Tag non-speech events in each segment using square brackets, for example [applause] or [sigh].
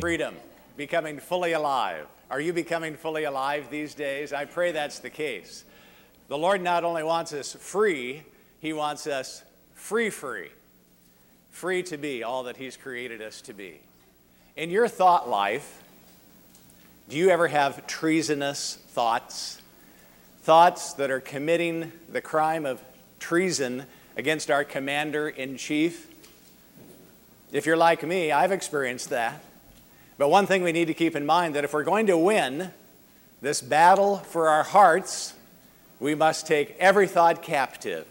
Freedom, becoming fully alive. Are you becoming fully alive these days? I pray that's the case. The Lord not only wants us free, He wants us free, free, free to be all that He's created us to be. In your thought life, do you ever have treasonous thoughts? Thoughts that are committing the crime of treason against our commander in chief? If you're like me, I've experienced that. But one thing we need to keep in mind that if we're going to win this battle for our hearts, we must take every thought captive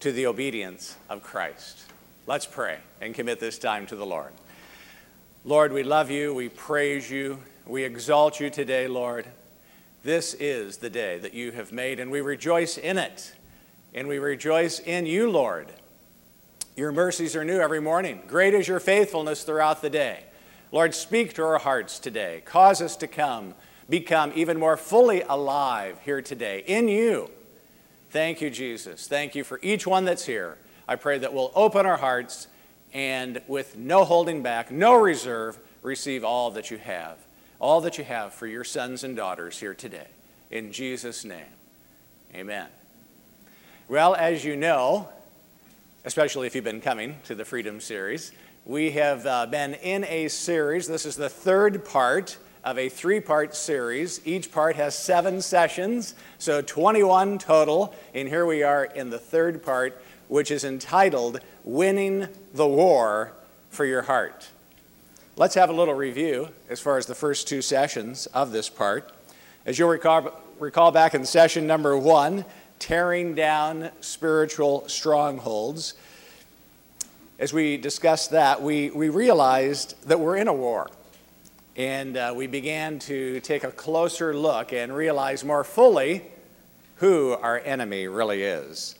to the obedience of Christ. Let's pray and commit this time to the Lord. Lord, we love you, we praise you, we exalt you today, Lord. This is the day that you have made, and we rejoice in it. And we rejoice in you, Lord. Your mercies are new every morning. Great is your faithfulness throughout the day. Lord, speak to our hearts today. Cause us to come, become even more fully alive here today in you. Thank you, Jesus. Thank you for each one that's here. I pray that we'll open our hearts and with no holding back, no reserve, receive all that you have, all that you have for your sons and daughters here today. In Jesus' name, amen. Well, as you know, especially if you've been coming to the Freedom Series, we have uh, been in a series. This is the third part of a three part series. Each part has seven sessions, so 21 total. And here we are in the third part, which is entitled Winning the War for Your Heart. Let's have a little review as far as the first two sessions of this part. As you'll recall, recall back in session number one, tearing down spiritual strongholds. As we discussed that, we, we realized that we're in a war. And uh, we began to take a closer look and realize more fully who our enemy really is.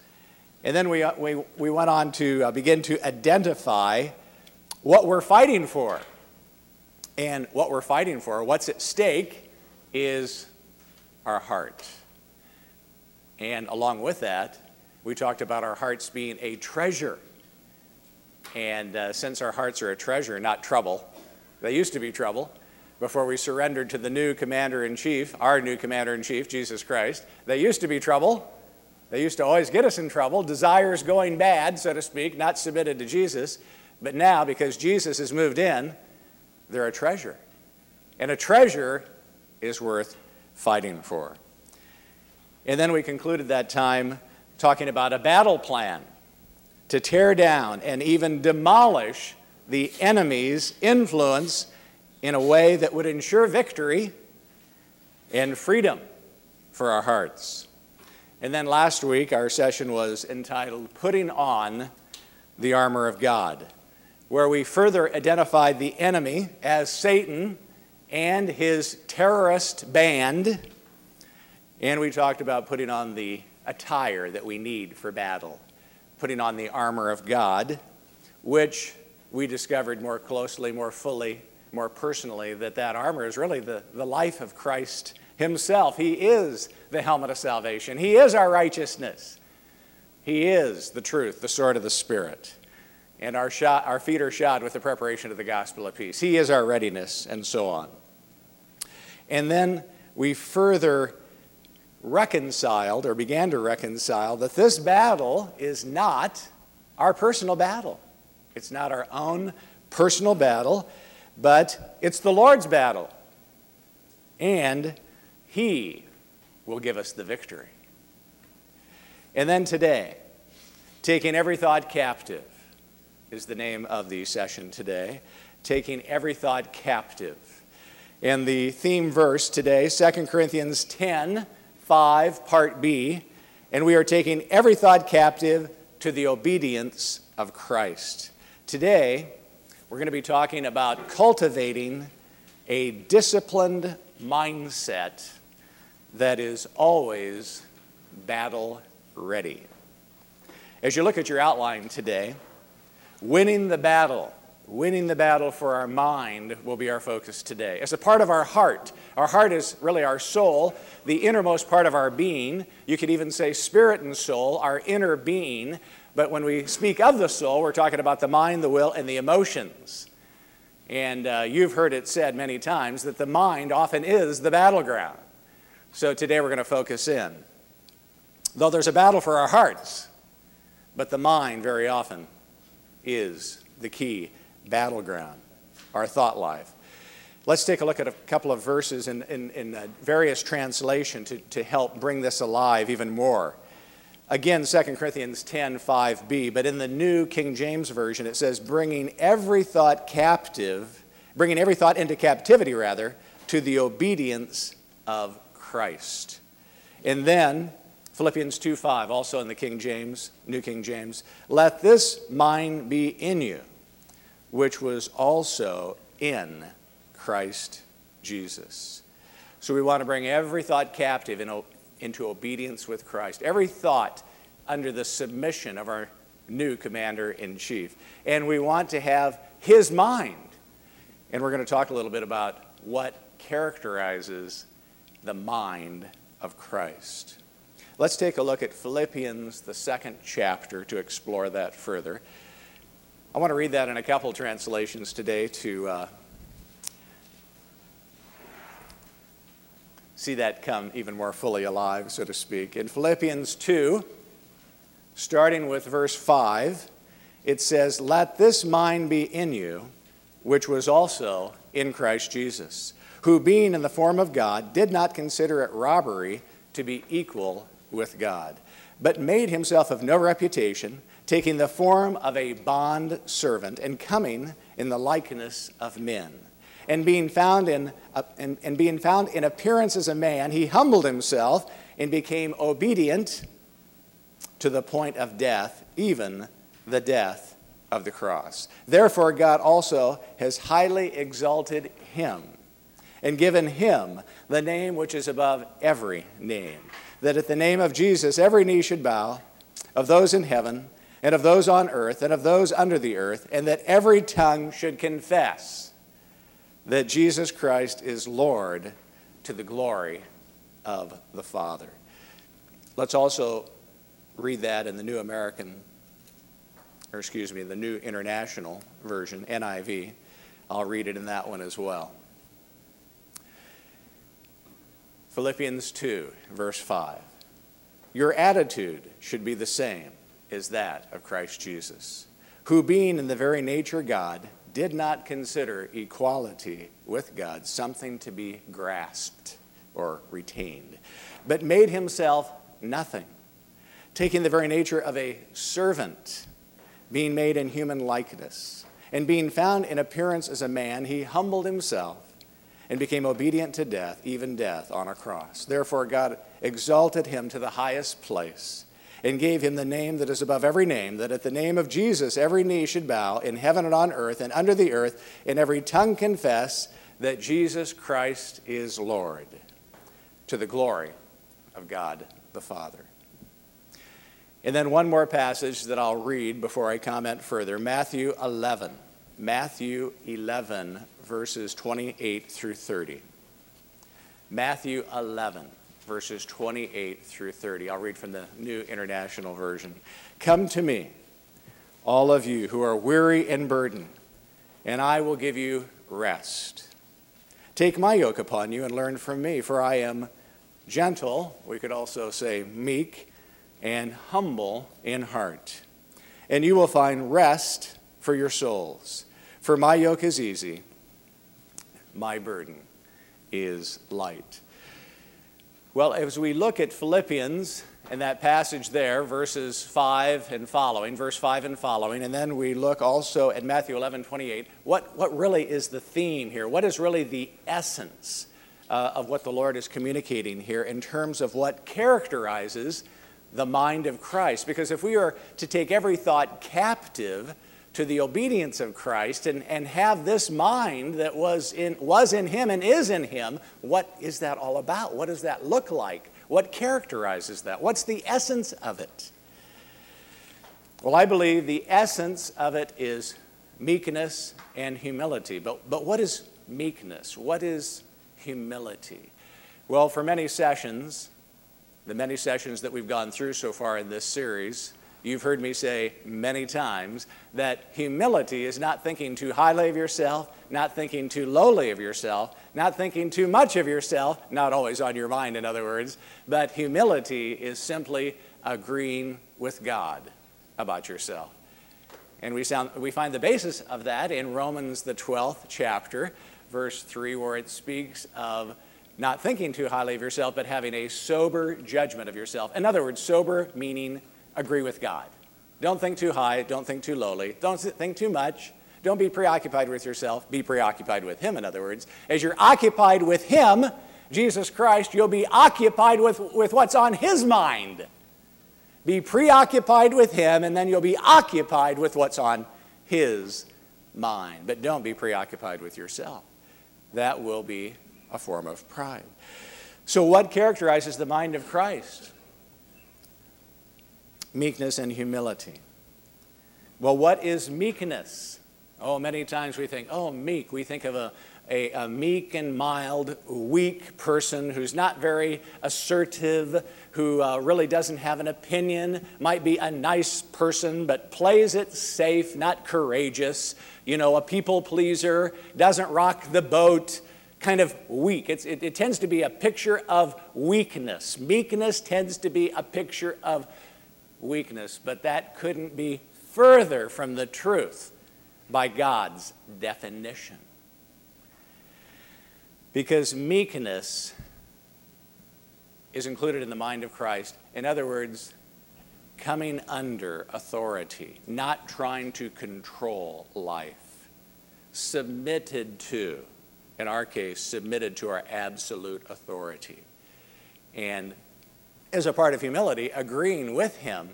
And then we, uh, we, we went on to uh, begin to identify what we're fighting for. And what we're fighting for, what's at stake, is our heart. And along with that, we talked about our hearts being a treasure. And uh, since our hearts are a treasure, not trouble, they used to be trouble before we surrendered to the new commander in chief, our new commander in chief, Jesus Christ. They used to be trouble. They used to always get us in trouble, desires going bad, so to speak, not submitted to Jesus. But now, because Jesus has moved in, they're a treasure. And a treasure is worth fighting for. And then we concluded that time talking about a battle plan to tear down and even demolish the enemy's influence in a way that would ensure victory and freedom for our hearts. And then last week, our session was entitled Putting On the Armor of God, where we further identified the enemy as Satan and his terrorist band and we talked about putting on the attire that we need for battle, putting on the armor of God, which we discovered more closely, more fully, more personally, that that armor is really the, the life of Christ himself. He is the helmet of salvation. He is our righteousness. He is the truth, the sword of the Spirit. And our, shot, our feet are shod with the preparation of the gospel of peace. He is our readiness, and so on. And then we further reconciled or began to reconcile that this battle is not our personal battle. It's not our own personal battle, but it's the Lord's battle. And He will give us the victory. And then today, taking every thought captive is the name of the session today. Taking every thought captive. And the theme verse today, 2 Corinthians 10 5, Part B, and we are taking every thought captive to the obedience of Christ. Today, we're going to be talking about cultivating a disciplined mindset that is always battle ready. As you look at your outline today, winning the battle Winning the battle for our mind will be our focus today. As a part of our heart, our heart is really our soul, the innermost part of our being. You could even say spirit and soul, our inner being. But when we speak of the soul, we're talking about the mind, the will, and the emotions. And uh, you've heard it said many times that the mind often is the battleground. So today we're going to focus in. Though there's a battle for our hearts, but the mind very often is the key battleground, our thought life. Let's take a look at a couple of verses in, in, in uh, various translation to, to help bring this alive even more. Again, 2 Corinthians 10 5b, but in the New King James Version it says, bringing every thought captive, bringing every thought into captivity, rather, to the obedience of Christ. And then Philippians 2 5, also in the King James, New King James, let this mind be in you, which was also in Christ Jesus. So we want to bring every thought captive in, into obedience with Christ, every thought under the submission of our new commander in chief. And we want to have his mind. And we're going to talk a little bit about what characterizes the mind of Christ. Let's take a look at Philippians, the second chapter, to explore that further. I want to read that in a couple translations today to uh, see that come even more fully alive, so to speak. In Philippians 2, starting with verse 5, it says, Let this mind be in you, which was also in Christ Jesus, who, being in the form of God, did not consider it robbery to be equal with God, but made himself of no reputation, taking the form of a bond servant and coming in the likeness of men and being found in, uh, and, and being found in appearance as a man, he humbled himself and became obedient to the point of death, even the death of the cross. Therefore, God also has highly exalted him and given him the name which is above every name, that at the name of Jesus every knee should bow, of those in heaven, and of those on earth, and of those under the earth, and that every tongue should confess that Jesus Christ is Lord to the glory of the Father. Let's also read that in the New American, or excuse me, the New International Version, NIV. I'll read it in that one as well. Philippians 2, verse 5. Your attitude should be the same as that of Christ Jesus, who, being in the very nature God, did not consider equality with God something to be grasped or retained, but made himself nothing, taking the very nature of a servant, being made in human likeness. And being found in appearance as a man, he humbled himself and became obedient to death, even death on a cross. Therefore, God exalted him to the highest place and gave him the name that is above every name, that at the name of Jesus every knee should bow in heaven and on earth and under the earth, and every tongue confess that Jesus Christ is Lord, to the glory of God the Father. And then one more passage that I'll read before I comment further Matthew 11. Matthew 11, verses 28 through 30. Matthew 11 verses 28 through 30. I'll read from the New International Version. Come to me, all of you who are weary and burdened, and I will give you rest. Take my yoke upon you and learn from me, for I am gentle, we could also say meek, and humble in heart. And you will find rest for your souls. For my yoke is easy, my burden is light. Well, as we look at Philippians and that passage there, verses 5 and following, verse 5 and following, and then we look also at Matthew 11 28, what, what really is the theme here? What is really the essence uh, of what the Lord is communicating here in terms of what characterizes the mind of Christ? Because if we are to take every thought captive, to the obedience of Christ and, and have this mind that was in, was in him and is in him, what is that all about? What does that look like? What characterizes that? What's the essence of it? Well, I believe the essence of it is meekness and humility. But, but what is meekness? What is humility? Well, for many sessions, the many sessions that we've gone through so far in this series, You've heard me say many times that humility is not thinking too highly of yourself, not thinking too lowly of yourself, not thinking too much of yourself, not always on your mind, in other words, but humility is simply agreeing with God about yourself. And we, sound, we find the basis of that in Romans, the 12th chapter, verse 3, where it speaks of not thinking too highly of yourself, but having a sober judgment of yourself. In other words, sober meaning agree with God. Don't think too high, don't think too lowly, don't think too much. Don't be preoccupied with yourself, be preoccupied with Him, in other words. As you're occupied with Him, Jesus Christ, you'll be occupied with, with what's on His mind. Be preoccupied with Him, and then you'll be occupied with what's on His mind. But don't be preoccupied with yourself. That will be a form of pride. So, what characterizes the mind of Christ? Meekness and humility. Well, what is meekness? Oh, many times we think, oh, meek. We think of a, a, a, meek and mild, weak person who's not very assertive, who uh, really doesn't have an opinion, might be a nice person, but plays it safe, not courageous, you know, a people pleaser, doesn't rock the boat, kind of weak. It, it tends to be a picture of weakness. Meekness tends to be a picture of weakness, but that couldn't be further from the truth by God's definition. Because meekness is included in the mind of Christ. In other words, coming under authority, not trying to control life, submitted to, in our case, submitted to our absolute authority. And as a part of humility, agreeing with Him,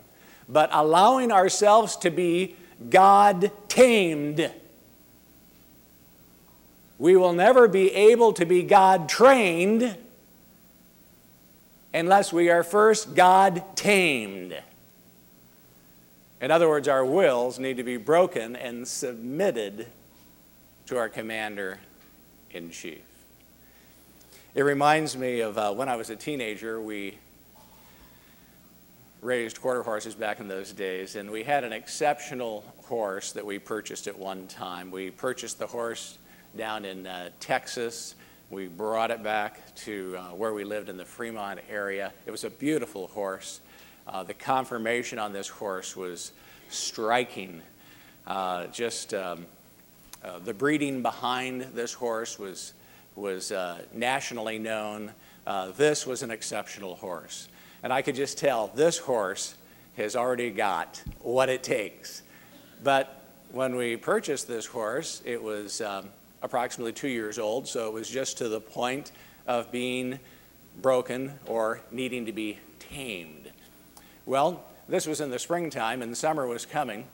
but allowing ourselves to be God tamed. We will never be able to be God trained unless we are first God tamed. In other words, our wills need to be broken and submitted to our commander in chief. It reminds me of uh, when I was a teenager, we raised quarter horses back in those days, and we had an exceptional horse that we purchased at one time. We purchased the horse down in uh, Texas. We brought it back to uh, where we lived in the Fremont area. It was a beautiful horse. Uh, the conformation on this horse was striking. Uh, just um, uh, the breeding behind this horse was, was uh, nationally known. this was an exceptional horse. And I could just tell this horse has already got what it takes. But when we purchased this horse, it was um, approximately two years old, so it was just to the point of being broken or needing to be tamed. Well, this was in the springtime, and summer was coming,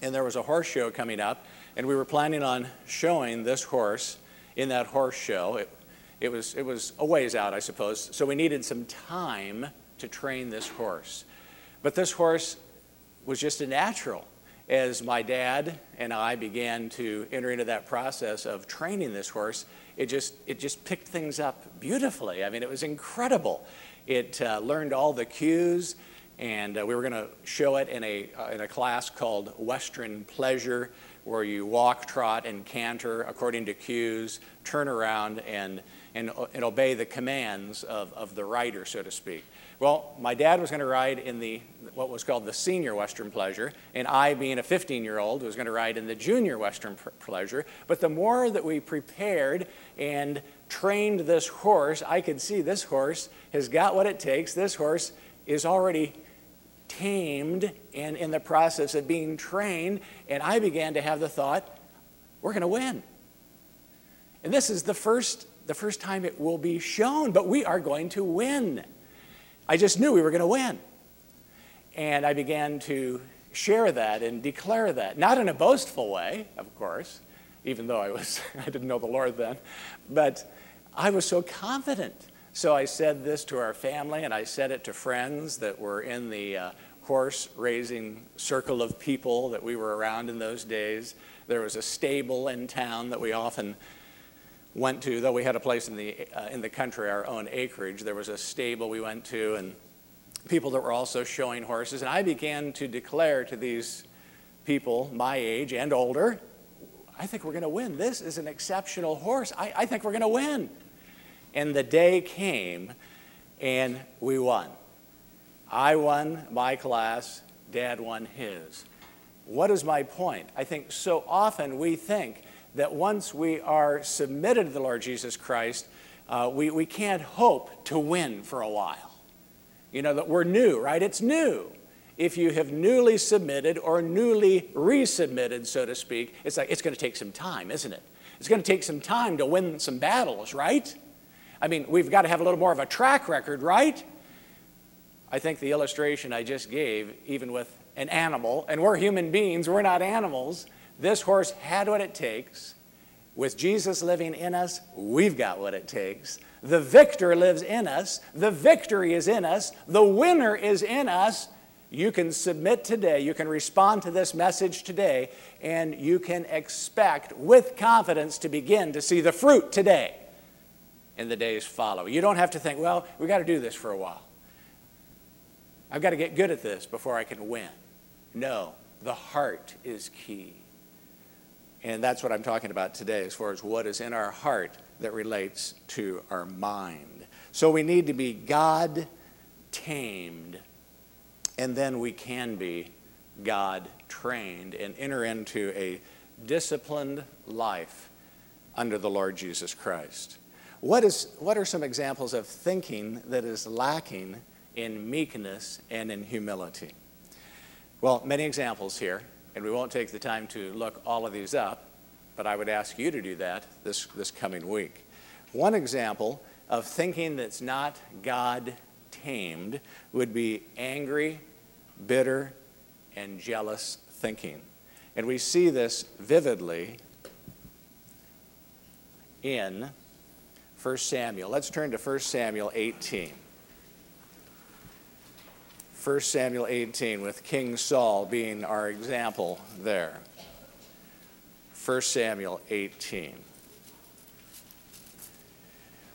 and there was a horse show coming up, and we were planning on showing this horse in that horse show. It, it, was, it was a ways out, I suppose, so we needed some time to train this horse. But this horse was just a natural. As my dad and I began to enter into that process of training this horse, it just, it just picked things up beautifully. I mean, it was incredible. It uh, learned all the cues, and uh, we were going to show it in a, uh, in a class called Western Pleasure, where you walk, trot, and canter according to cues, turn around, and, and, and obey the commands of, of the rider, so to speak. Well, my dad was going to ride in the what was called the senior Western Pleasure, and I, being a 15 year old, was going to ride in the junior Western Pleasure. But the more that we prepared and trained this horse, I could see this horse has got what it takes. This horse is already tamed and in the process of being trained, and I began to have the thought, we're going to win. And this is the first, the first time it will be shown, but we are going to win. I just knew we were going to win. And I began to share that and declare that, not in a boastful way, of course, even though I was [laughs] I didn't know the Lord then, but I was so confident. So I said this to our family, and I said it to friends that were in the uh, horse raising circle of people that we were around in those days. There was a stable in town that we often went to, though we had a place in the, uh, in the country, our own acreage, there was a stable we went to, and people that were also showing horses. And I began to declare to these people my age and older, I think we're going to win. This is an exceptional horse. I, I think we're going to win. And the day came and we won. I won my class, Dad won his. What is my point? I think so often we think that once we are submitted to the Lord Jesus Christ, uh, we, we can't hope to win for a while. You know, that we're new, right? It's new. If you have newly submitted or newly resubmitted, so to speak, it's like it's going to take some time, isn't it? It's going to take some time to win some battles, right? I mean, we've got to have a little more of a track record, right? I think the illustration I just gave, even with an animal, and we're human beings, we're not animals, this horse had what it takes. With Jesus living in us, we've got what it takes. The victor lives in us. The victory is in us. The winner is in us. You can submit today. You can respond to this message today, and you can expect with confidence to begin to see the fruit today in the days follow. You don't have to think, well, we've got to do this for a while. I've got to get good at this before I can win. No, the heart is key. And that's what I'm talking about today as far as what is in our heart that relates to our mind. So we need to be God tamed, and then we can be God trained and enter into a disciplined life under the Lord Jesus Christ. What, is, what are some examples of thinking that is lacking in meekness and in humility? Well, many examples here and we won't take the time to look all of these up, but I would ask you to do that this, this coming week. One example of thinking that's not God tamed would be angry, bitter, and jealous thinking. And we see this vividly in 1 Samuel. Let's turn to 1 Samuel 18. 1 Samuel 18, with King Saul being our example there. 1 Samuel 18.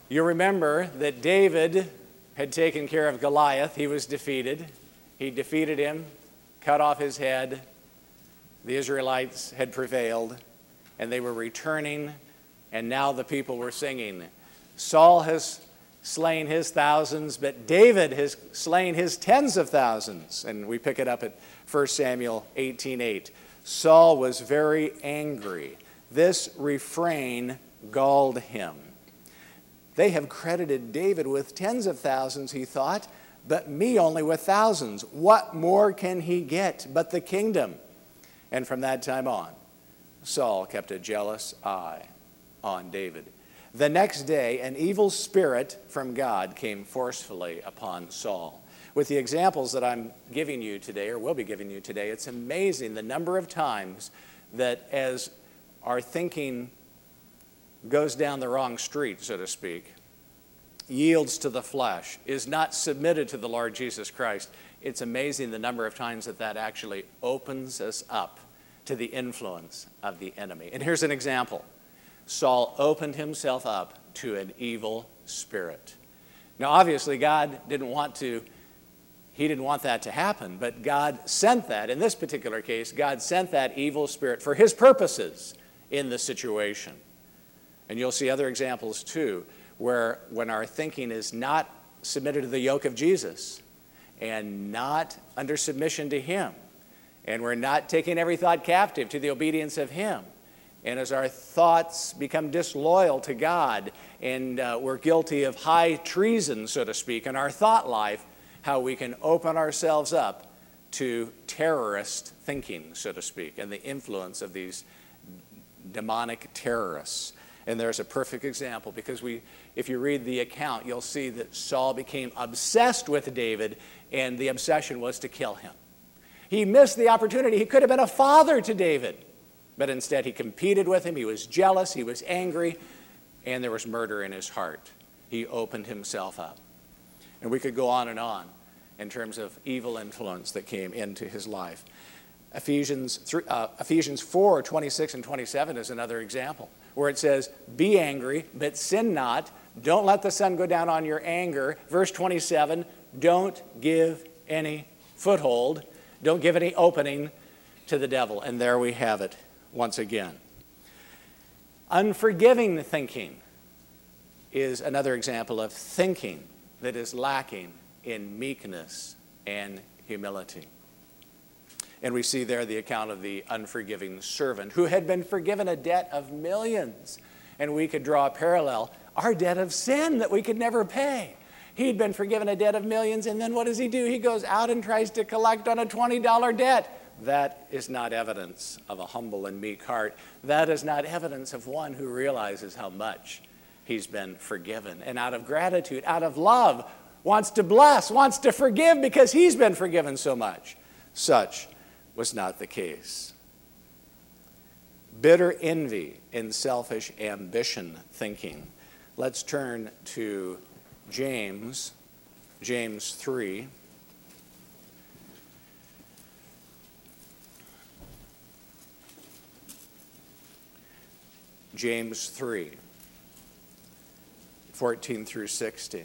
You remember that David had taken care of Goliath. He was defeated. He defeated him, cut off his head. The Israelites had prevailed, and they were returning, and now the people were singing, Saul has slain his thousands, but David has slain his tens of thousands. And we pick it up at 1 Samuel 18:8. Saul was very angry. This refrain galled him. They have credited David with tens of thousands, he thought, but me only with thousands. What more can he get but the kingdom? And from that time on, Saul kept a jealous eye on David. The next day, an evil spirit from God came forcefully upon Saul. With the examples that I'm giving you today, or will be giving you today, it's amazing the number of times that as our thinking goes down the wrong street, so to speak, yields to the flesh, is not submitted to the Lord Jesus Christ, it's amazing the number of times that that actually opens us up to the influence of the enemy. And here's an example. Saul opened himself up to an evil spirit. Now, obviously, God didn't want to, he didn't want that to happen, but God sent that. In this particular case, God sent that evil spirit for his purposes in the situation. And you'll see other examples too, where when our thinking is not submitted to the yoke of Jesus and not under submission to him, and we're not taking every thought captive to the obedience of him, and as our thoughts become disloyal to God and uh, we're guilty of high treason, so to speak, in our thought life, how we can open ourselves up to terrorist thinking, so to speak, and the influence of these demonic terrorists. And there's a perfect example because we, if you read the account, you'll see that Saul became obsessed with David, and the obsession was to kill him. He missed the opportunity. He could have been a father to David. But instead, he competed with him. He was jealous. He was angry. And there was murder in his heart. He opened himself up. And we could go on and on in terms of evil influence that came into his life. Ephesians, 3, uh, Ephesians 4 26 and 27 is another example where it says, Be angry, but sin not. Don't let the sun go down on your anger. Verse 27 don't give any foothold, don't give any opening to the devil. And there we have it once again. Unforgiving thinking is another example of thinking that is lacking in meekness and humility. And we see there the account of the unforgiving servant who had been forgiven a debt of millions. And we could draw a parallel our debt of sin that we could never pay. He'd been forgiven a debt of millions, and then what does he do? He goes out and tries to collect on a $20 debt. That is not evidence of a humble and meek heart. That is not evidence of one who realizes how much he's been forgiven. And out of gratitude, out of love, wants to bless, wants to forgive because he's been forgiven so much. Such was not the case. Bitter envy and selfish ambition thinking. Let's turn to James, James 3. James 3, 14 through 16.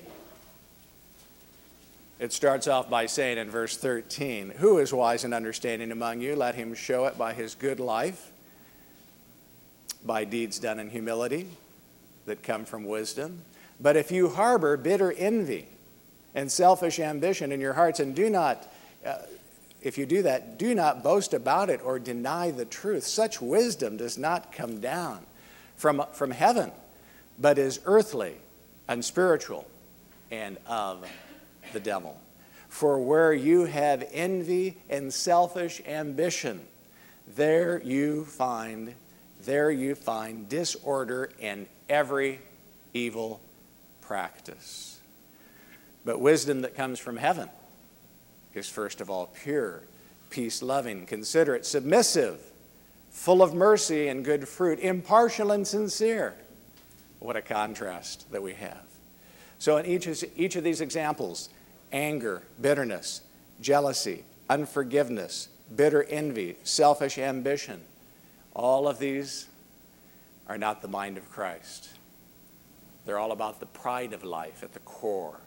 It starts off by saying in verse 13, Who is wise and understanding among you? Let him show it by his good life, by deeds done in humility that come from wisdom. But if you harbor bitter envy and selfish ambition in your hearts, and do not, uh, if you do that, do not boast about it or deny the truth. Such wisdom does not come down from, from heaven, but is earthly, unspiritual, and of the devil. For where you have envy and selfish ambition, there you find, there you find disorder and every evil practice. But wisdom that comes from heaven is first of all pure, peace loving, considerate, submissive full of mercy and good fruit, impartial and sincere. What a contrast that we have. So, in each, each of these examples, anger, bitterness, jealousy, unforgiveness, bitter envy, selfish ambition, all of these are not the mind of Christ. They're all about the pride of life at the core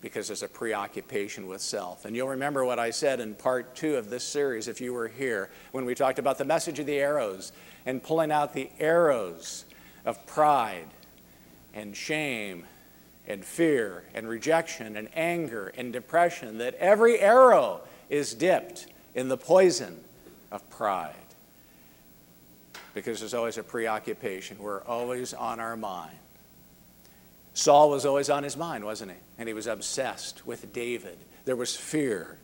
because there's a preoccupation with self. And you'll remember what I said in part two of this series if you were here when we talked about the message of the arrows and pulling out the arrows of pride and shame and fear and rejection and anger and depression, that every arrow is dipped in the poison of pride. Because there's always a preoccupation. We're always on our mind. Saul was always on his mind, wasn't he? And he was obsessed with David. There was fear.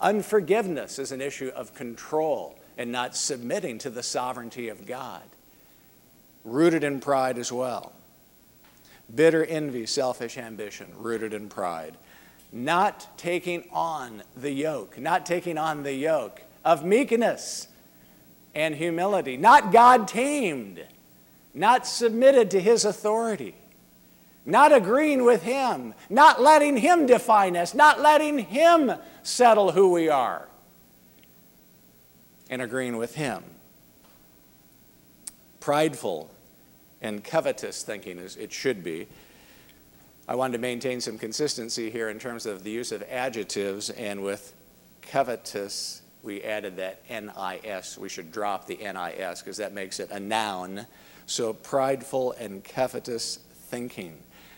Unforgiveness is an issue of control and not submitting to the sovereignty of God, rooted in pride as well. Bitter envy, selfish ambition, rooted in pride. Not taking on the yoke, not taking on the yoke of meekness and humility, not God tamed, not submitted to his authority not agreeing with Him, not letting Him define us, not letting Him settle who we are, and agreeing with Him. Prideful and covetous thinking, as it should be. I wanted to maintain some consistency here in terms of the use of adjectives, and with covetous, we added that NIS. We should drop the NIS because that makes it a noun. So, prideful and covetous thinking.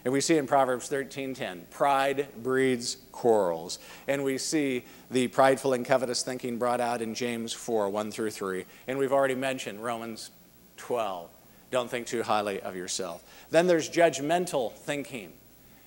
And we see in Proverbs 13:10, pride breeds quarrels. And we see the prideful and covetous thinking brought out in James 4, 1 through 3. And we've already mentioned Romans 12. Don't think too highly of yourself. Then there's judgmental thinking.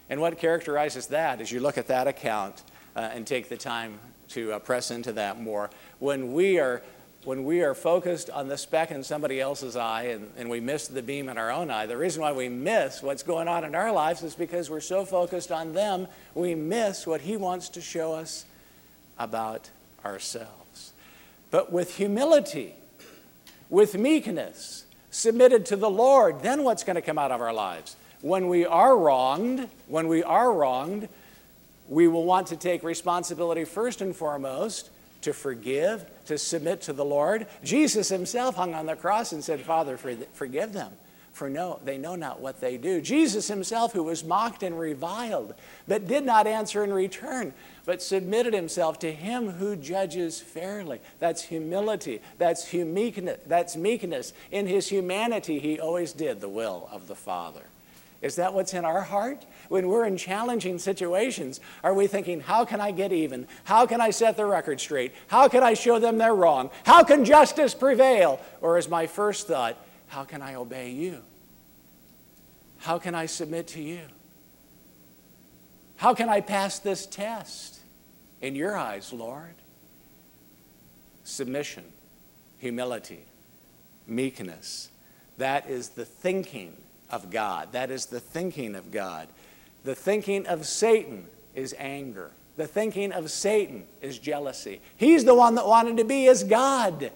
And what characterizes that as you look at that account uh, and take the time to uh, press into that more, when we are when we are focused on the speck in somebody else's eye and, and we miss the beam in our own eye, the reason why we miss what's going on in our lives is because we're so focused on them, we miss what He wants to show us about ourselves. But with humility, with meekness, submitted to the Lord, then what's going to come out of our lives? When we are wronged, when we are wronged, we will want to take responsibility first and foremost to forgive, to submit to the Lord. Jesus himself hung on the cross and said, Father, forgive them, for no, they know not what they do. Jesus himself, who was mocked and reviled, but did not answer in return, but submitted himself to him who judges fairly. That's humility. That's. That's meekness. In his humanity, he always did the will of the Father. Is that what's in our heart? When we're in challenging situations, are we thinking, how can I get even? How can I set the record straight? How can I show them they're wrong? How can justice prevail? Or is my first thought, how can I obey you? How can I submit to you? How can I pass this test in your eyes, Lord? Submission, humility, meekness. That is the thinking of God. That is the thinking of God. The thinking of Satan is anger. The thinking of Satan is jealousy. He's the one that wanted to be as God.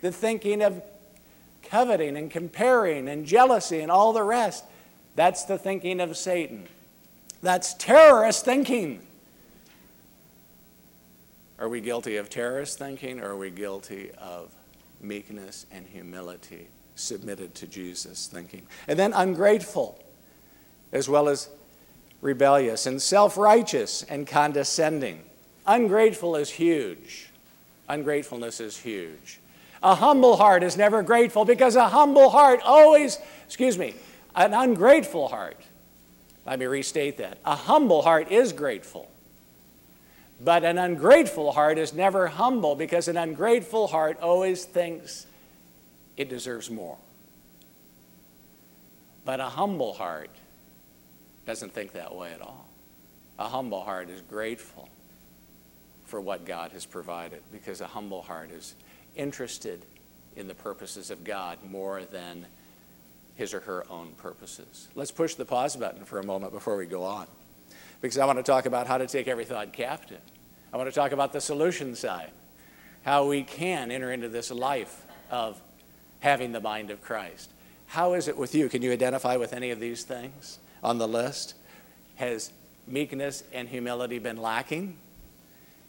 The thinking of coveting and comparing and jealousy and all the rest, that's the thinking of Satan. That's terrorist thinking. Are we guilty of terrorist thinking or are we guilty of meekness and humility? Submitted to Jesus thinking. And then ungrateful, as well as rebellious, and self righteous and condescending. Ungrateful is huge. Ungratefulness is huge. A humble heart is never grateful because a humble heart always, excuse me, an ungrateful heart. Let me restate that. A humble heart is grateful. But an ungrateful heart is never humble because an ungrateful heart always thinks it deserves more. But a humble heart doesn't think that way at all. A humble heart is grateful for what God has provided because a humble heart is interested in the purposes of God more than his or her own purposes. Let's push the pause button for a moment before we go on because I want to talk about how to take every thought captive. I want to talk about the solution side, how we can enter into this life of having the mind of Christ. How is it with you? Can you identify with any of these things on the list? Has meekness and humility been lacking?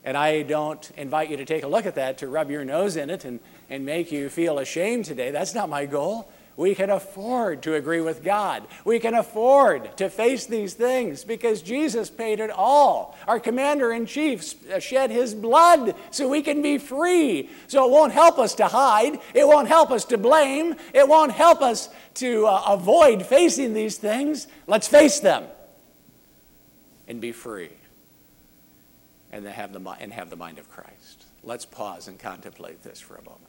And I don't invite you to take a look at that to rub your nose in it and, and make you feel ashamed today. That's not my goal. We can afford to agree with God. We can afford to face these things because Jesus paid it all. Our commander in chief uh, shed his blood so we can be free. So it won't help us to hide. It won't help us to blame. It won't help us to uh, avoid facing these things. Let's face them and be free and have the, and have the mind of Christ. Let's pause and contemplate this for a moment.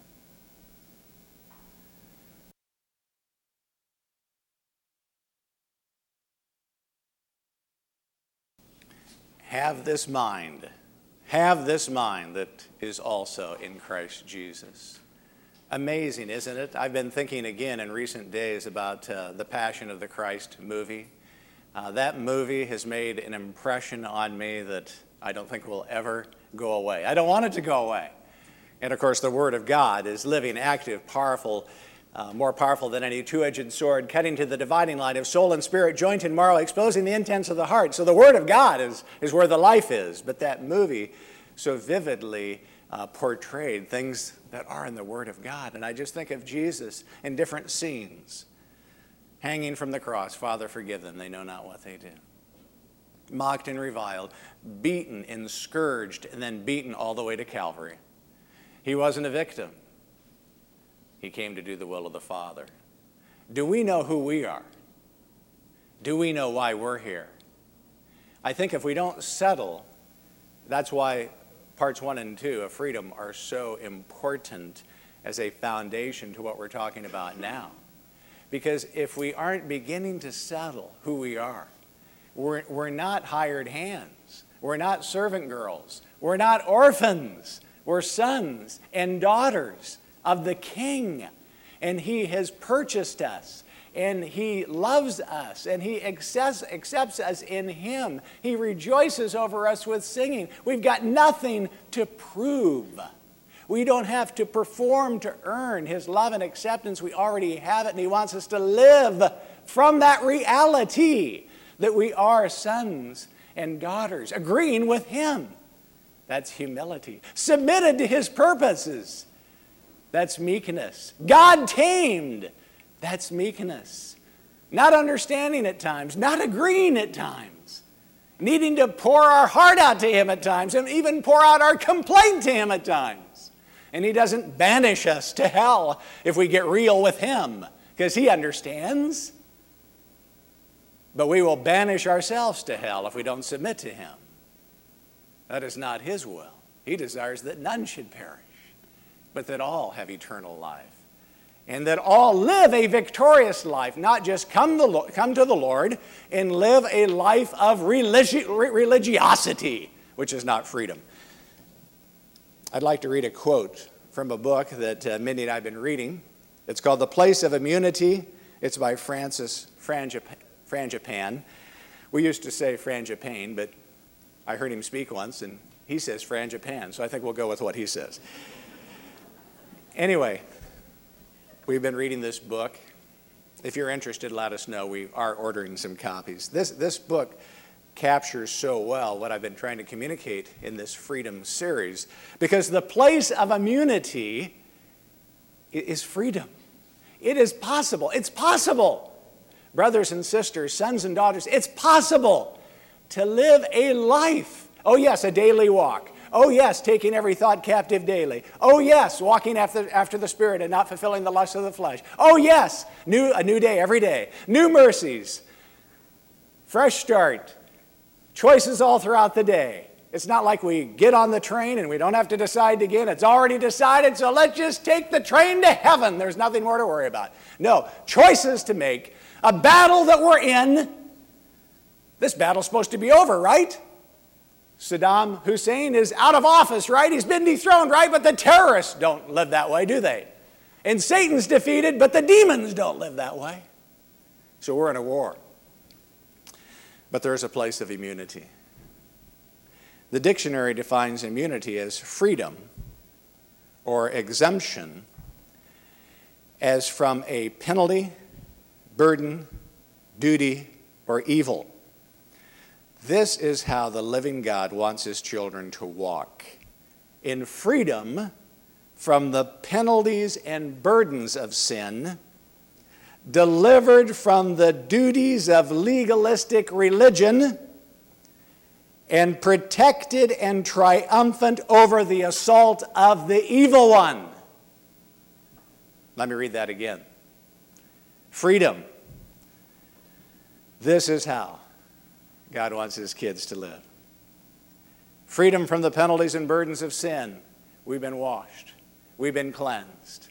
Have this mind. Have this mind that is also in Christ Jesus. Amazing, isn't it? I've been thinking again in recent days about uh, the Passion of the Christ movie. Uh, that movie has made an impression on me that I don't think will ever go away. I don't want it to go away. And of course, the Word of God is living, active, powerful, uh, more powerful than any two edged sword, cutting to the dividing line of soul and spirit, joint and marrow, exposing the intents of the heart. So the Word of God is, is where the life is. But that movie so vividly uh, portrayed things that are in the Word of God. And I just think of Jesus in different scenes hanging from the cross Father, forgive them, they know not what they do. Mocked and reviled, beaten and scourged, and then beaten all the way to Calvary. He wasn't a victim. He came to do the will of the Father. Do we know who we are? Do we know why we're here? I think if we don't settle, that's why parts one and two of freedom are so important as a foundation to what we're talking about now. Because if we aren't beginning to settle who we are, we're, we're not hired hands, we're not servant girls, we're not orphans, we're sons and daughters of the King. And He has purchased us. And He loves us. And He accepts, accepts us in Him. He rejoices over us with singing. We've got nothing to prove. We don't have to perform to earn His love and acceptance. We already have it. And He wants us to live from that reality that we are sons and daughters, agreeing with Him. That's humility. Submitted to His purposes. That's meekness. God tamed That's meekness. Not understanding at times, not agreeing at times, needing to pour our heart out to Him at times, and even pour out our complaint to Him at times. And He doesn't banish us to hell if we get real with Him, because He understands. But we will banish ourselves to hell if we don't submit to Him. That is not His will. He desires that none should perish, but that all have eternal life. And that all live a victorious life, not just come, the, come to the Lord and live a life of religi- religiosity, which is not freedom. I'd like to read a quote from a book that uh, Mindy and I have been reading. It's called The Place of Immunity. It's by Francis Frangipane. We used to say Frangipane, but I heard him speak once, and he says frangipane, so I think we'll go with what he says. Anyway, we've been reading this book. If you're interested, let us know. We are ordering some copies. This, this book captures so well what I've been trying to communicate in this freedom series because the place of immunity is freedom. It is possible. It's possible. Brothers and sisters, sons and daughters, it's possible to live a life Oh, yes, a daily walk. Oh, yes, taking every thought captive daily. Oh, yes, walking after, after the Spirit and not fulfilling the lust of the flesh. Oh, yes, new, a new day every day. New mercies. Fresh start. Choices all throughout the day. It's not like we get on the train and we don't have to decide again. It's already decided, so let's just take the train to heaven. There's nothing more to worry about. No, choices to make. A battle that we're in. This battle's supposed to be over, right? Saddam Hussein is out of office, right? He's been dethroned, right? But the terrorists don't live that way, do they? And Satan's defeated, but the demons don't live that way. So we're in a war. But there is a place of immunity. The dictionary defines immunity as freedom or exemption as from a penalty, burden, duty, or evil. This is how the living God wants his children to walk in freedom from the penalties and burdens of sin, delivered from the duties of legalistic religion, and protected and triumphant over the assault of the evil one. Let me read that again. Freedom. This is how God wants his kids to live. Freedom from the penalties and burdens of sin. We've been washed, we've been cleansed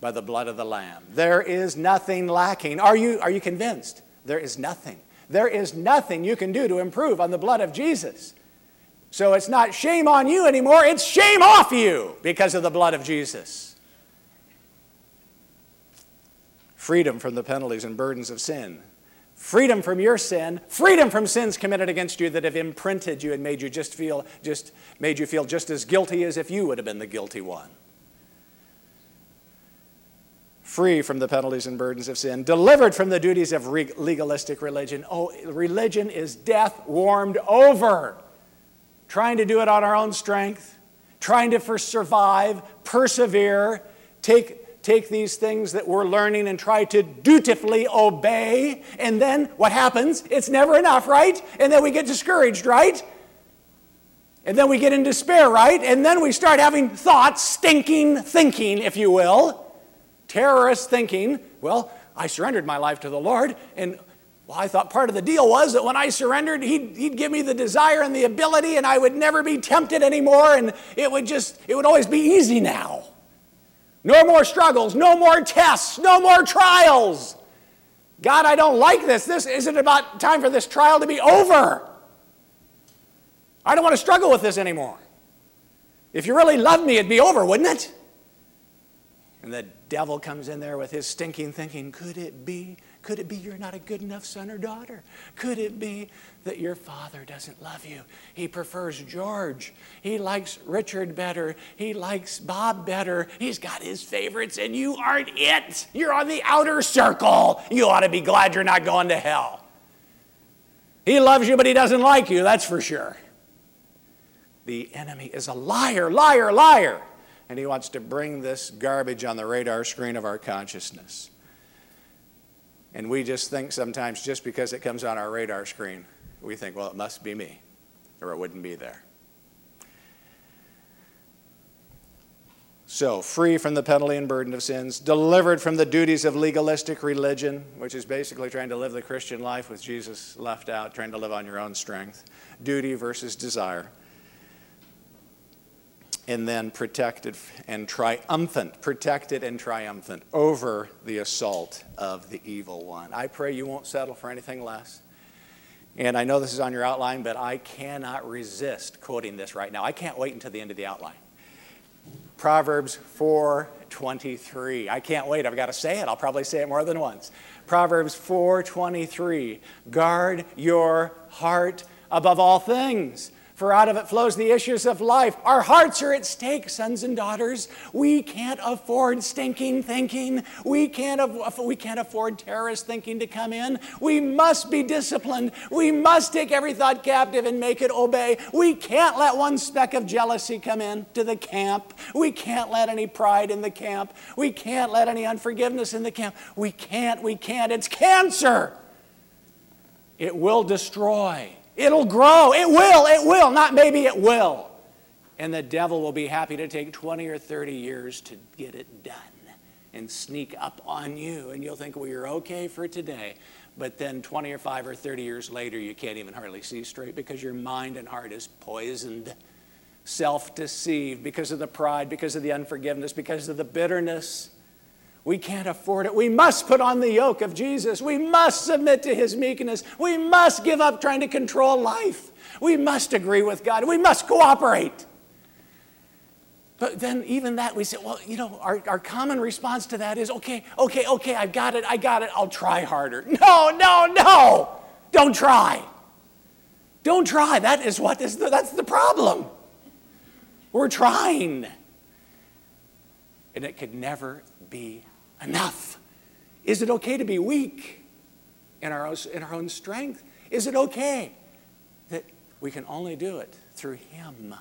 by the blood of the Lamb. There is nothing lacking. Are you, are you convinced? There is nothing. There is nothing you can do to improve on the blood of Jesus. So it's not shame on you anymore, it's shame off you because of the blood of Jesus. Freedom from the penalties and burdens of sin freedom from your sin, freedom from sins committed against you that have imprinted you and made you just feel just made you feel just as guilty as if you would have been the guilty one. Free from the penalties and burdens of sin, delivered from the duties of legalistic religion. Oh, religion is death warmed over. Trying to do it on our own strength, trying to survive, persevere, take take these things that we're learning and try to dutifully obey. And then what happens? It's never enough, right? And then we get discouraged, right? And then we get in despair, right? And then we start having thoughts, stinking thinking, if you will, terrorist thinking. Well, I surrendered my life to the Lord, and well, I thought part of the deal was that when I surrendered, he'd, he'd give me the desire and the ability, and I would never be tempted anymore, and it would just, it would always be easy now. No more struggles, no more tests, no more trials. God, I don't like this. This isn't about time for this trial to be over. I don't want to struggle with this anymore. If you really loved me, it'd be over, wouldn't it? And the devil comes in there with his stinking thinking could it be could it be you're not a good enough son or daughter? Could it be that your father doesn't love you? He prefers George. He likes Richard better. He likes Bob better. He's got his favorites, and you aren't it. You're on the outer circle. You ought to be glad you're not going to hell. He loves you, but he doesn't like you, that's for sure. The enemy is a liar, liar, liar. And he wants to bring this garbage on the radar screen of our consciousness. And we just think sometimes just because it comes on our radar screen, we think, well, it must be me, or it wouldn't be there. So, free from the penalty and burden of sins, delivered from the duties of legalistic religion, which is basically trying to live the Christian life with Jesus left out, trying to live on your own strength, duty versus desire. And then protected and triumphant, protected and triumphant over the assault of the evil one. I pray you won't settle for anything less. And I know this is on your outline, but I cannot resist quoting this right now. I can't wait until the end of the outline. Proverbs 4:23. I can't wait. I've got to say it. I'll probably say it more than once. Proverbs 4:23. Guard your heart above all things, for out of it flows the issues of life. Our hearts are at stake, sons and daughters. We can't afford stinking thinking. We can't, we can't afford terrorist thinking to come in. We must be disciplined. We must take every thought captive and make it obey. We can't let one speck of jealousy come in to the camp. We can't let any pride in the camp. We can't let any unforgiveness in the camp. We can't, we can't. It's cancer. It will destroy. It'll grow. It will. It will. Not maybe, it will. And the devil will be happy to take 20 or 30 years to get it done and sneak up on you. And you'll think, well, you're okay for today. But then 20 or 5 or 30 years later, you can't even hardly see straight because your mind and heart is poisoned, self deceived because of the pride, because of the unforgiveness, because of the bitterness. We can't afford it. We must put on the yoke of Jesus. We must submit to his meekness. We must give up trying to control life. We must agree with God. We must cooperate. But then, even that, we say, well, you know, our, our common response to that is, okay, okay, okay, I've got it, I got it, I'll try harder. [laughs] No, no, no, don't try. Don't try. That is what is the, that's the problem. We're trying. And it could never be enough? Is it okay to be weak in our, in our own strength? Is it okay that we can only do it through Him?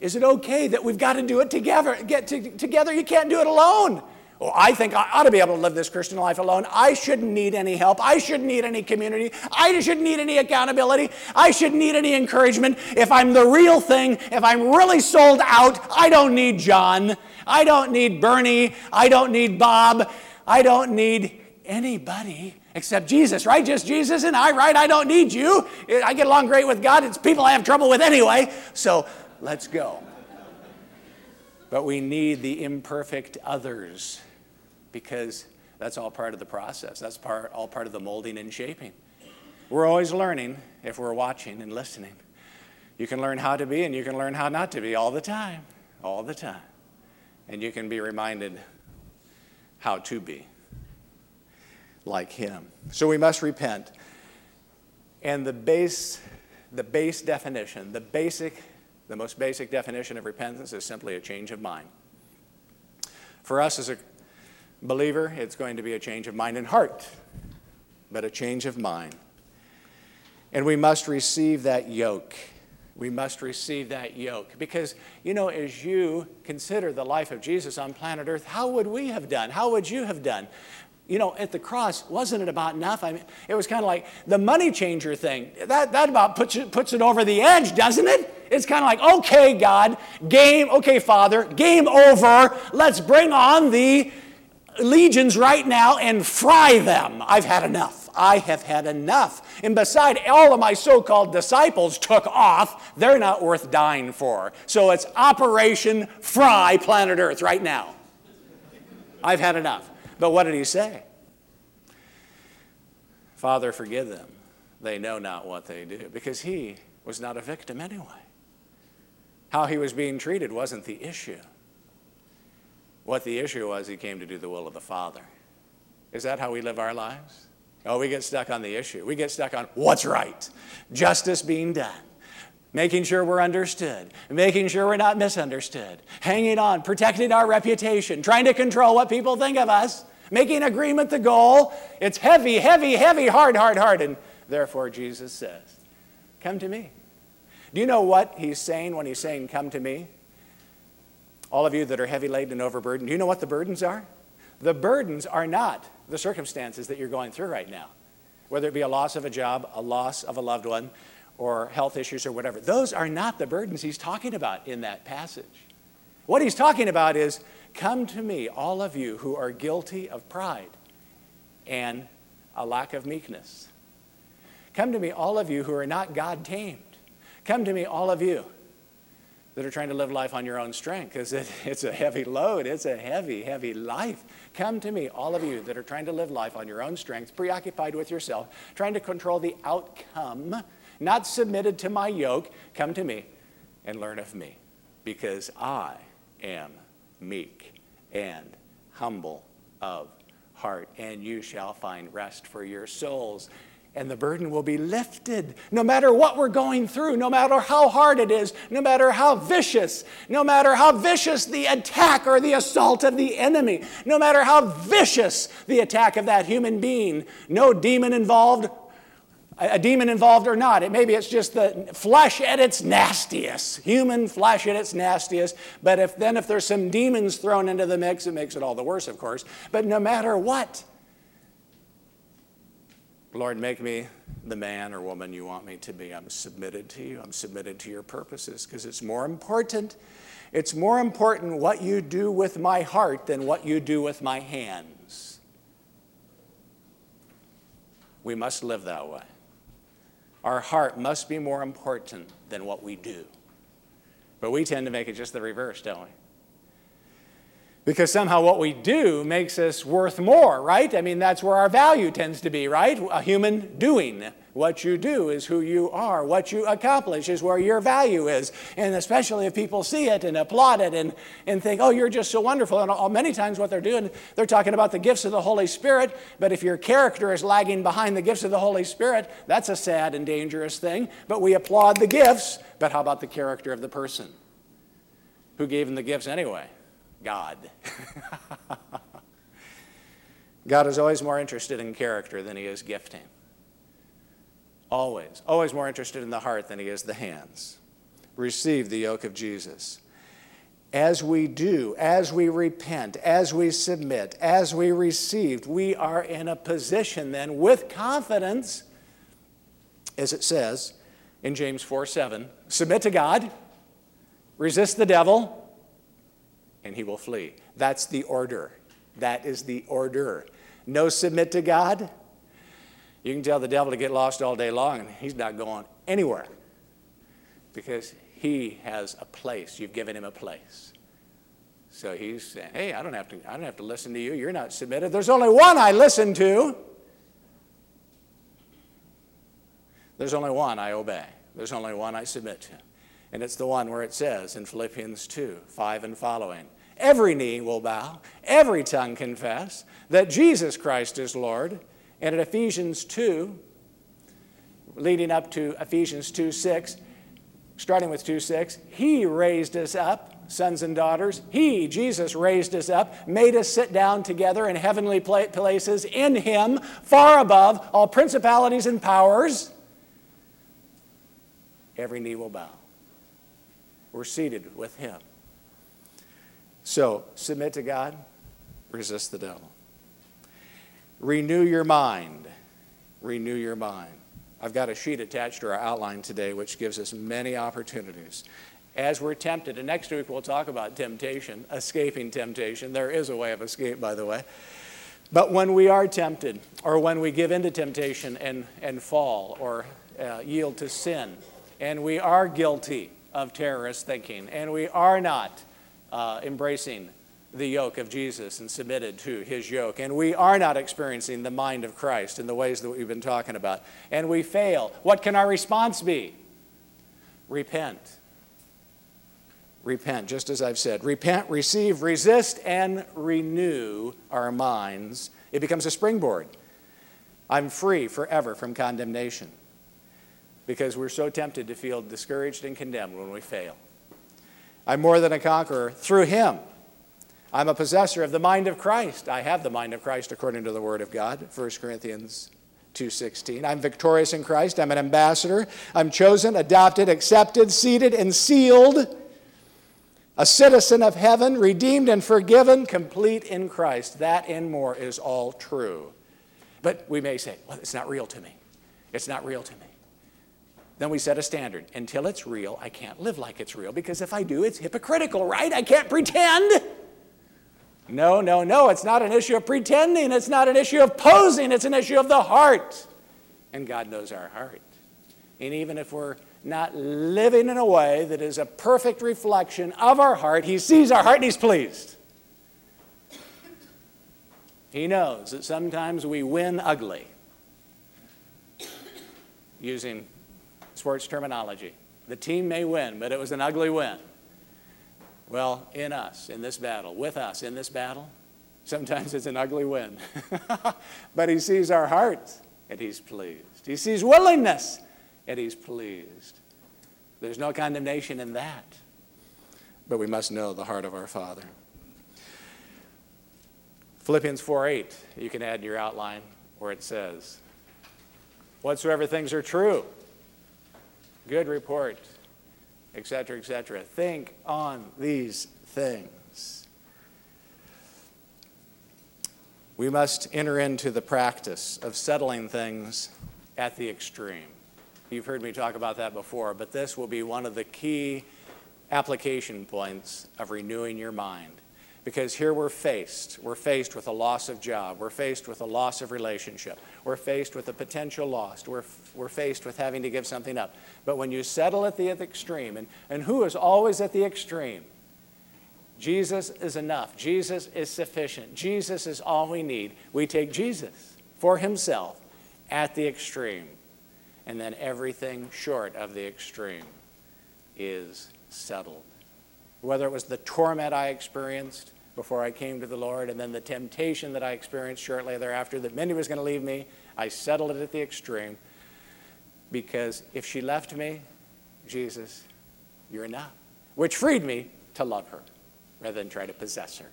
Is it okay that we've got to do it together? Get to, together, you can't do it alone. Well, I think I ought to be able to live this Christian life alone. I shouldn't need any help. I shouldn't need any community. I shouldn't need any accountability. I shouldn't need any encouragement. If I'm the real thing, if I'm really sold out, I don't need John. I don't need Bernie. I don't need Bob. I don't need anybody except Jesus, right? Just Jesus and I, right? I don't need you. I get along great with God. It's people I have trouble with anyway. So let's go. But we need the imperfect others because that's all part of the process. That's part, all part of the molding and shaping. We're always learning if we're watching and listening. You can learn how to be and you can learn how not to be all the time, all the time. And you can be reminded how to be like him. So we must repent. And the base, the base definition, the basic, the most basic definition of repentance is simply a change of mind. For us as a believer, it's going to be a change of mind and heart, but a change of mind. And we must receive that yoke. We must receive that yoke. Because, you know, as you consider the life of Jesus on planet Earth, how would we have done? How would you have done? You know, at the cross, wasn't it about enough? I mean, it was kind of like the money changer thing. That, that about puts it, puts it over the edge, doesn't it? It's kind of like, okay, God, game, okay, Father, game over. Let's bring on the legions right now and fry them. I've had enough. I have had enough. And beside, all of my so called disciples took off. They're not worth dying for. So it's Operation Fry Planet Earth right now. I've had enough. But what did he say? Father, forgive them. They know not what they do. Because he was not a victim anyway. How he was being treated wasn't the issue. What the issue was, he came to do the will of the Father. Is that how we live our lives? Oh, we get stuck on the issue. We get stuck on what's right, justice being done, making sure we're understood, making sure we're not misunderstood, hanging on, protecting our reputation, trying to control what people think of us, making agreement the goal. It's heavy, heavy, heavy, hard, hard, hard. And therefore, Jesus says, Come to me. Do you know what he's saying when he's saying, Come to me? All of you that are heavy laden and overburdened, do you know what the burdens are? The burdens are not the circumstances that you're going through right now, whether it be a loss of a job, a loss of a loved one, or health issues or whatever. Those are not the burdens he's talking about in that passage. What he's talking about is come to me, all of you who are guilty of pride and a lack of meekness. Come to me, all of you who are not God tamed. Come to me, all of you that are trying to live life on your own strength because it, it's a heavy load. It's a heavy, heavy life. Come to me, all of you that are trying to live life on your own strength, preoccupied with yourself, trying to control the outcome, not submitted to my yoke. Come to me and learn of me because I am meek and humble of heart, and you shall find rest for your souls and the burden will be lifted. No matter what we're going through, no matter how hard it is, no matter how vicious, no matter how vicious the attack or the assault of the enemy, no matter how vicious the attack of that human being, no demon involved, a demon involved or not. It, maybe it's just the flesh at its nastiest, human flesh at its nastiest. But if then if there's some demons thrown into the mix, it makes it all the worse, of course. But no matter what, Lord, make me the man or woman you want me to be. I'm submitted to you. I'm submitted to your purposes because it's more important. It's more important what you do with my heart than what you do with my hands. We must live that way. Our heart must be more important than what we do. But we tend to make it just the reverse, don't we? Because somehow what we do makes us worth more, right? I mean, that's where our value tends to be, right? A human doing. What you do is who you are. What you accomplish is where your value is. And especially if people see it and applaud it and, and think, oh, you're just so wonderful. And all, many times what they're doing, they're talking about the gifts of the Holy Spirit. But if your character is lagging behind the gifts of the Holy Spirit, that's a sad and dangerous thing. But we applaud the gifts. But how about the character of the person? Who gave them the gifts anyway? God. [laughs] God is always more interested in character than he is gifting. Always. Always more interested in the heart than he is the hands. Receive the yoke of Jesus. As we do, as we repent, as we submit, as we receive, we are in a position then with confidence, as it says in James 4 7, submit to God, resist the devil, and he will flee. That's the order. That is the order. No submit to God. You can tell the devil to get lost all day long, and he's not going anywhere because he has a place. You've given him a place. So he's saying, "Hey, I don't have to. I don't have to listen to you. You're not submitted. There's only one I listen to. There's only one I obey. There's only one I submit to." And it's the one where it says in Philippians 2 5 and following every knee will bow, every tongue confess that Jesus Christ is Lord. And in Ephesians 2, leading up to Ephesians 2 6, starting with 2 6, He raised us up, sons and daughters. He, Jesus, raised us up, made us sit down together in heavenly places in Him, far above all principalities and powers. Every knee will bow. We're seated with Him. So, submit to God, resist the devil. Renew your mind. Renew your mind. I've got a sheet attached to our outline today which gives us many opportunities. As we're tempted, and next week we'll talk about temptation, escaping temptation. There is a way of escape, by the way. But when we are tempted, or when we give in to temptation and, and fall, or uh, yield to sin, and we are guilty of terrorist thinking, and we are not uh, embracing the yoke of Jesus and submitted to his yoke. And we are not experiencing the mind of Christ in the ways that we've been talking about. And we fail. What can our response be? Repent. Repent, just as I've said. Repent, receive, resist, and renew our minds. It becomes a springboard. I'm free forever from condemnation because we're so tempted to feel discouraged and condemned when we fail. I'm more than a conqueror through him. I'm a possessor of the mind of Christ. I have the mind of Christ according to the word of God, 1 Corinthians 2:16. I'm victorious in Christ. I'm an ambassador. I'm chosen, adopted, accepted, seated and sealed. a citizen of heaven, redeemed and forgiven, complete in Christ. That and more is all true. But we may say, well, it's not real to me. It's not real to me. Then we set a standard. Until it's real, I can't live like it's real because if I do, it's hypocritical, right? I can't pretend. No, no, no. It's not an issue of pretending. It's not an issue of posing. It's an issue of the heart. And God knows our heart. And even if we're not living in a way that is a perfect reflection of our heart, He sees our heart and He's pleased. He knows that sometimes we win ugly, using sports terminology. The team may win, but it was an ugly win. Well, in us, in this battle, with us in this battle, sometimes it's an ugly win. [laughs] but He sees our heart and He's pleased. He sees willingness and He's pleased. There's no condemnation in that. But we must know the heart of our Father. Philippians 4:8, you can add in your outline where it says, Whatsoever things are true, good report, etc., etc. Think on these things. We must enter into the practice of settling things at the extreme. You've heard me talk about that before, but this will be one of the key application points of renewing your mind. Because here we're faced. We're faced with a loss of job. We're faced with a loss of relationship. We're faced with a potential loss. We're, we're faced with having to give something up. But when you settle at the, at the extreme, and, and who is always at the extreme? Jesus is enough. Jesus is sufficient. Jesus is all we need. We take Jesus for himself at the extreme. And then everything short of the extreme is settled. Whether it was the torment I experienced, before I came to the Lord, and then the temptation that I experienced shortly thereafter that Mindy was going to leave me, I settled it at the extreme because if she left me, Jesus, you're enough, which freed me to love her rather than try to possess her.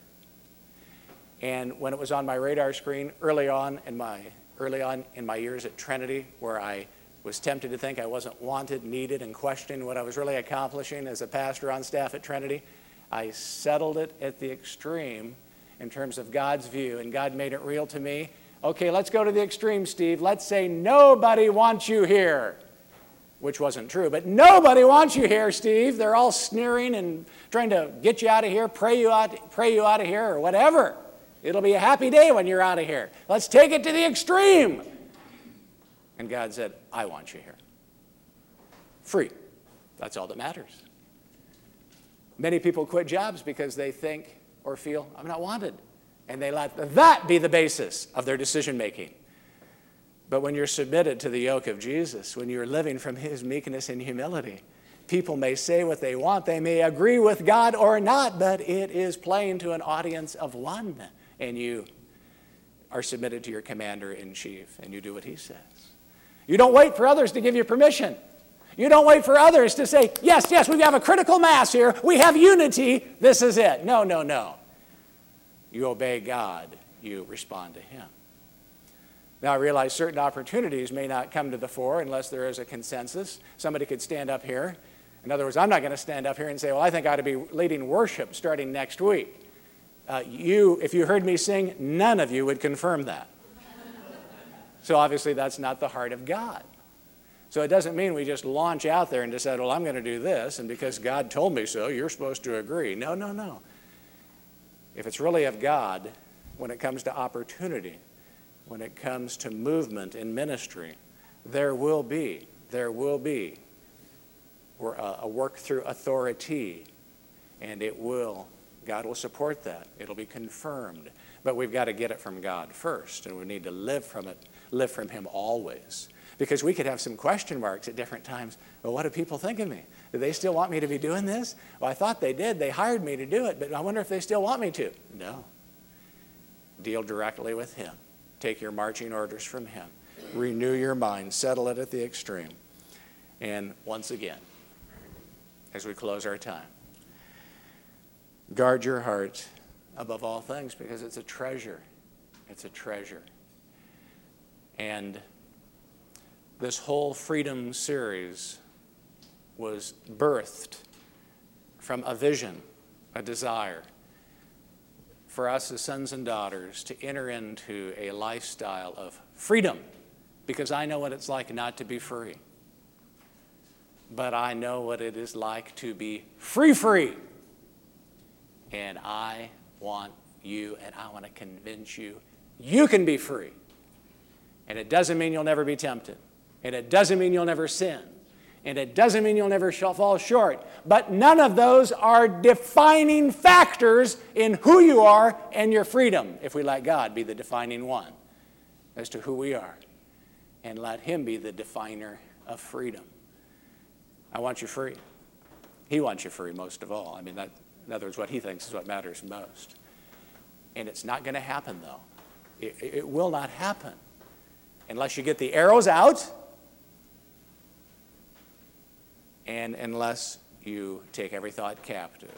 And when it was on my radar screen early on in my early on in my years at Trinity, where I was tempted to think I wasn't wanted, needed, and questioned what I was really accomplishing as a pastor on staff at Trinity, I settled it at the extreme in terms of God's view, and God made it real to me. Okay, let's go to the extreme, Steve. Let's say nobody wants you here, which wasn't true, but nobody wants you here, Steve. They're all sneering and trying to get you out of here, pray you out, pray you out of here, or whatever. It'll be a happy day when you're out of here. Let's take it to the extreme. And God said, I want you here. Free. That's all that matters. Many people quit jobs because they think or feel, I'm not wanted. And they let that be the basis of their decision making. But when you're submitted to the yoke of Jesus, when you're living from his meekness and humility, people may say what they want. They may agree with God or not, but it is plain to an audience of one. And you are submitted to your commander in chief and you do what he says. You don't wait for others to give you permission. You don't wait for others to say, yes, yes, we have a critical mass here. We have unity. This is it. No, no, no. You obey God, you respond to Him. Now, I realize certain opportunities may not come to the fore unless there is a consensus. Somebody could stand up here. In other words, I'm not going to stand up here and say, well, I think I ought to be leading worship starting next week. Uh, you, if you heard me sing, none of you would confirm that. so obviously, that's not the heart of God. So it doesn't mean we just launch out there and decide, well, I'm going to do this, and because God told me so, you're supposed to agree. No, no, no. If it's really of God, when it comes to opportunity, when it comes to movement in ministry, there will be, there will be uh, a work through authority, and it will, God will support that. It'll be confirmed. But we've got to get it from God first, and we need to live from it, live from Him always. Because we could have some question marks at different times. Well, what do people think of me? Do they still want me to be doing this? Well, I thought they did. They hired me to do it, but I wonder if they still want me to. No. Deal directly with Him. Take your marching orders from Him. Renew your mind. Settle it at the extreme. And once again, as we close our time, guard your heart above all things because it's a treasure. It's a treasure. And this whole freedom series was birthed from a vision a desire for us as sons and daughters to enter into a lifestyle of freedom because I know what it's like not to be free. But I know what it is like to be free, free. And I want you and I want to convince you you can be free. And it doesn't mean you'll never be tempted. And it doesn't mean you'll never sin. And it doesn't mean you'll never fall short. But none of those are defining factors in who you are and your freedom if we let God be the defining one as to who we are and let Him be the definer of freedom. I want you free. He wants you free most of all. I mean, that, in other words, what He thinks is what matters most. And it's not going to happen, though. It, it will not happen unless you get the arrows out and unless you take every thought captive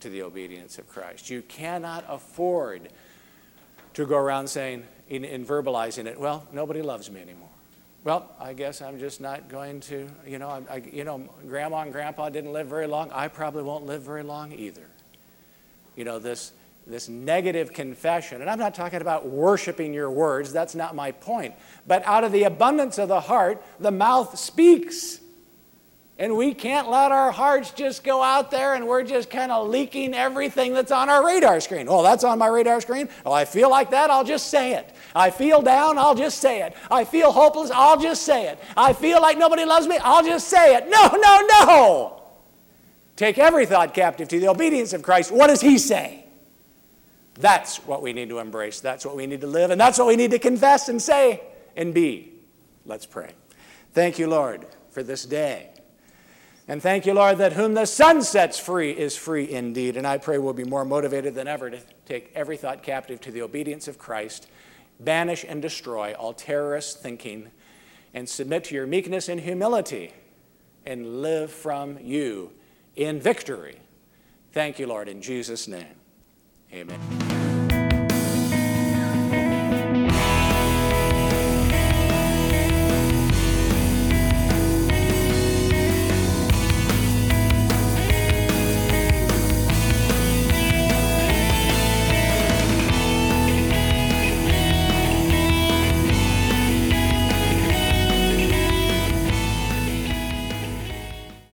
to the obedience of Christ. You cannot afford to go around saying, in, in, verbalizing it, well, nobody loves me anymore. Well, I guess I'm just not going to, you know, I, I, you know, grandma and grandpa didn't live very long. I probably won't live very long either. You know, this, this negative confession, and I'm not talking about worshiping your words, that's not my point. But out of the abundance of the heart, the mouth speaks. And we can't let our hearts just go out there and we're just kind of leaking everything that's on our radar screen. Oh, that's on my radar screen. Oh, I feel like that, I'll just say it. I feel down, I'll just say it. I feel hopeless, I'll just say it. I feel like nobody loves me, I'll just say it. No, no, no. Take every thought captive to the obedience of Christ. What does He say? That's what we need to embrace. That's what we need to live. And that's what we need to confess and say and be. Let's pray. Thank you, Lord, for this day. And thank you, Lord, that whom the Son sets free is free indeed. And I pray we'll be more motivated than ever to take every thought captive to the obedience of Christ, banish and destroy all terrorist thinking, and submit to your meekness and humility, and live from you in victory. Thank you, Lord, in Jesus' name. Amen.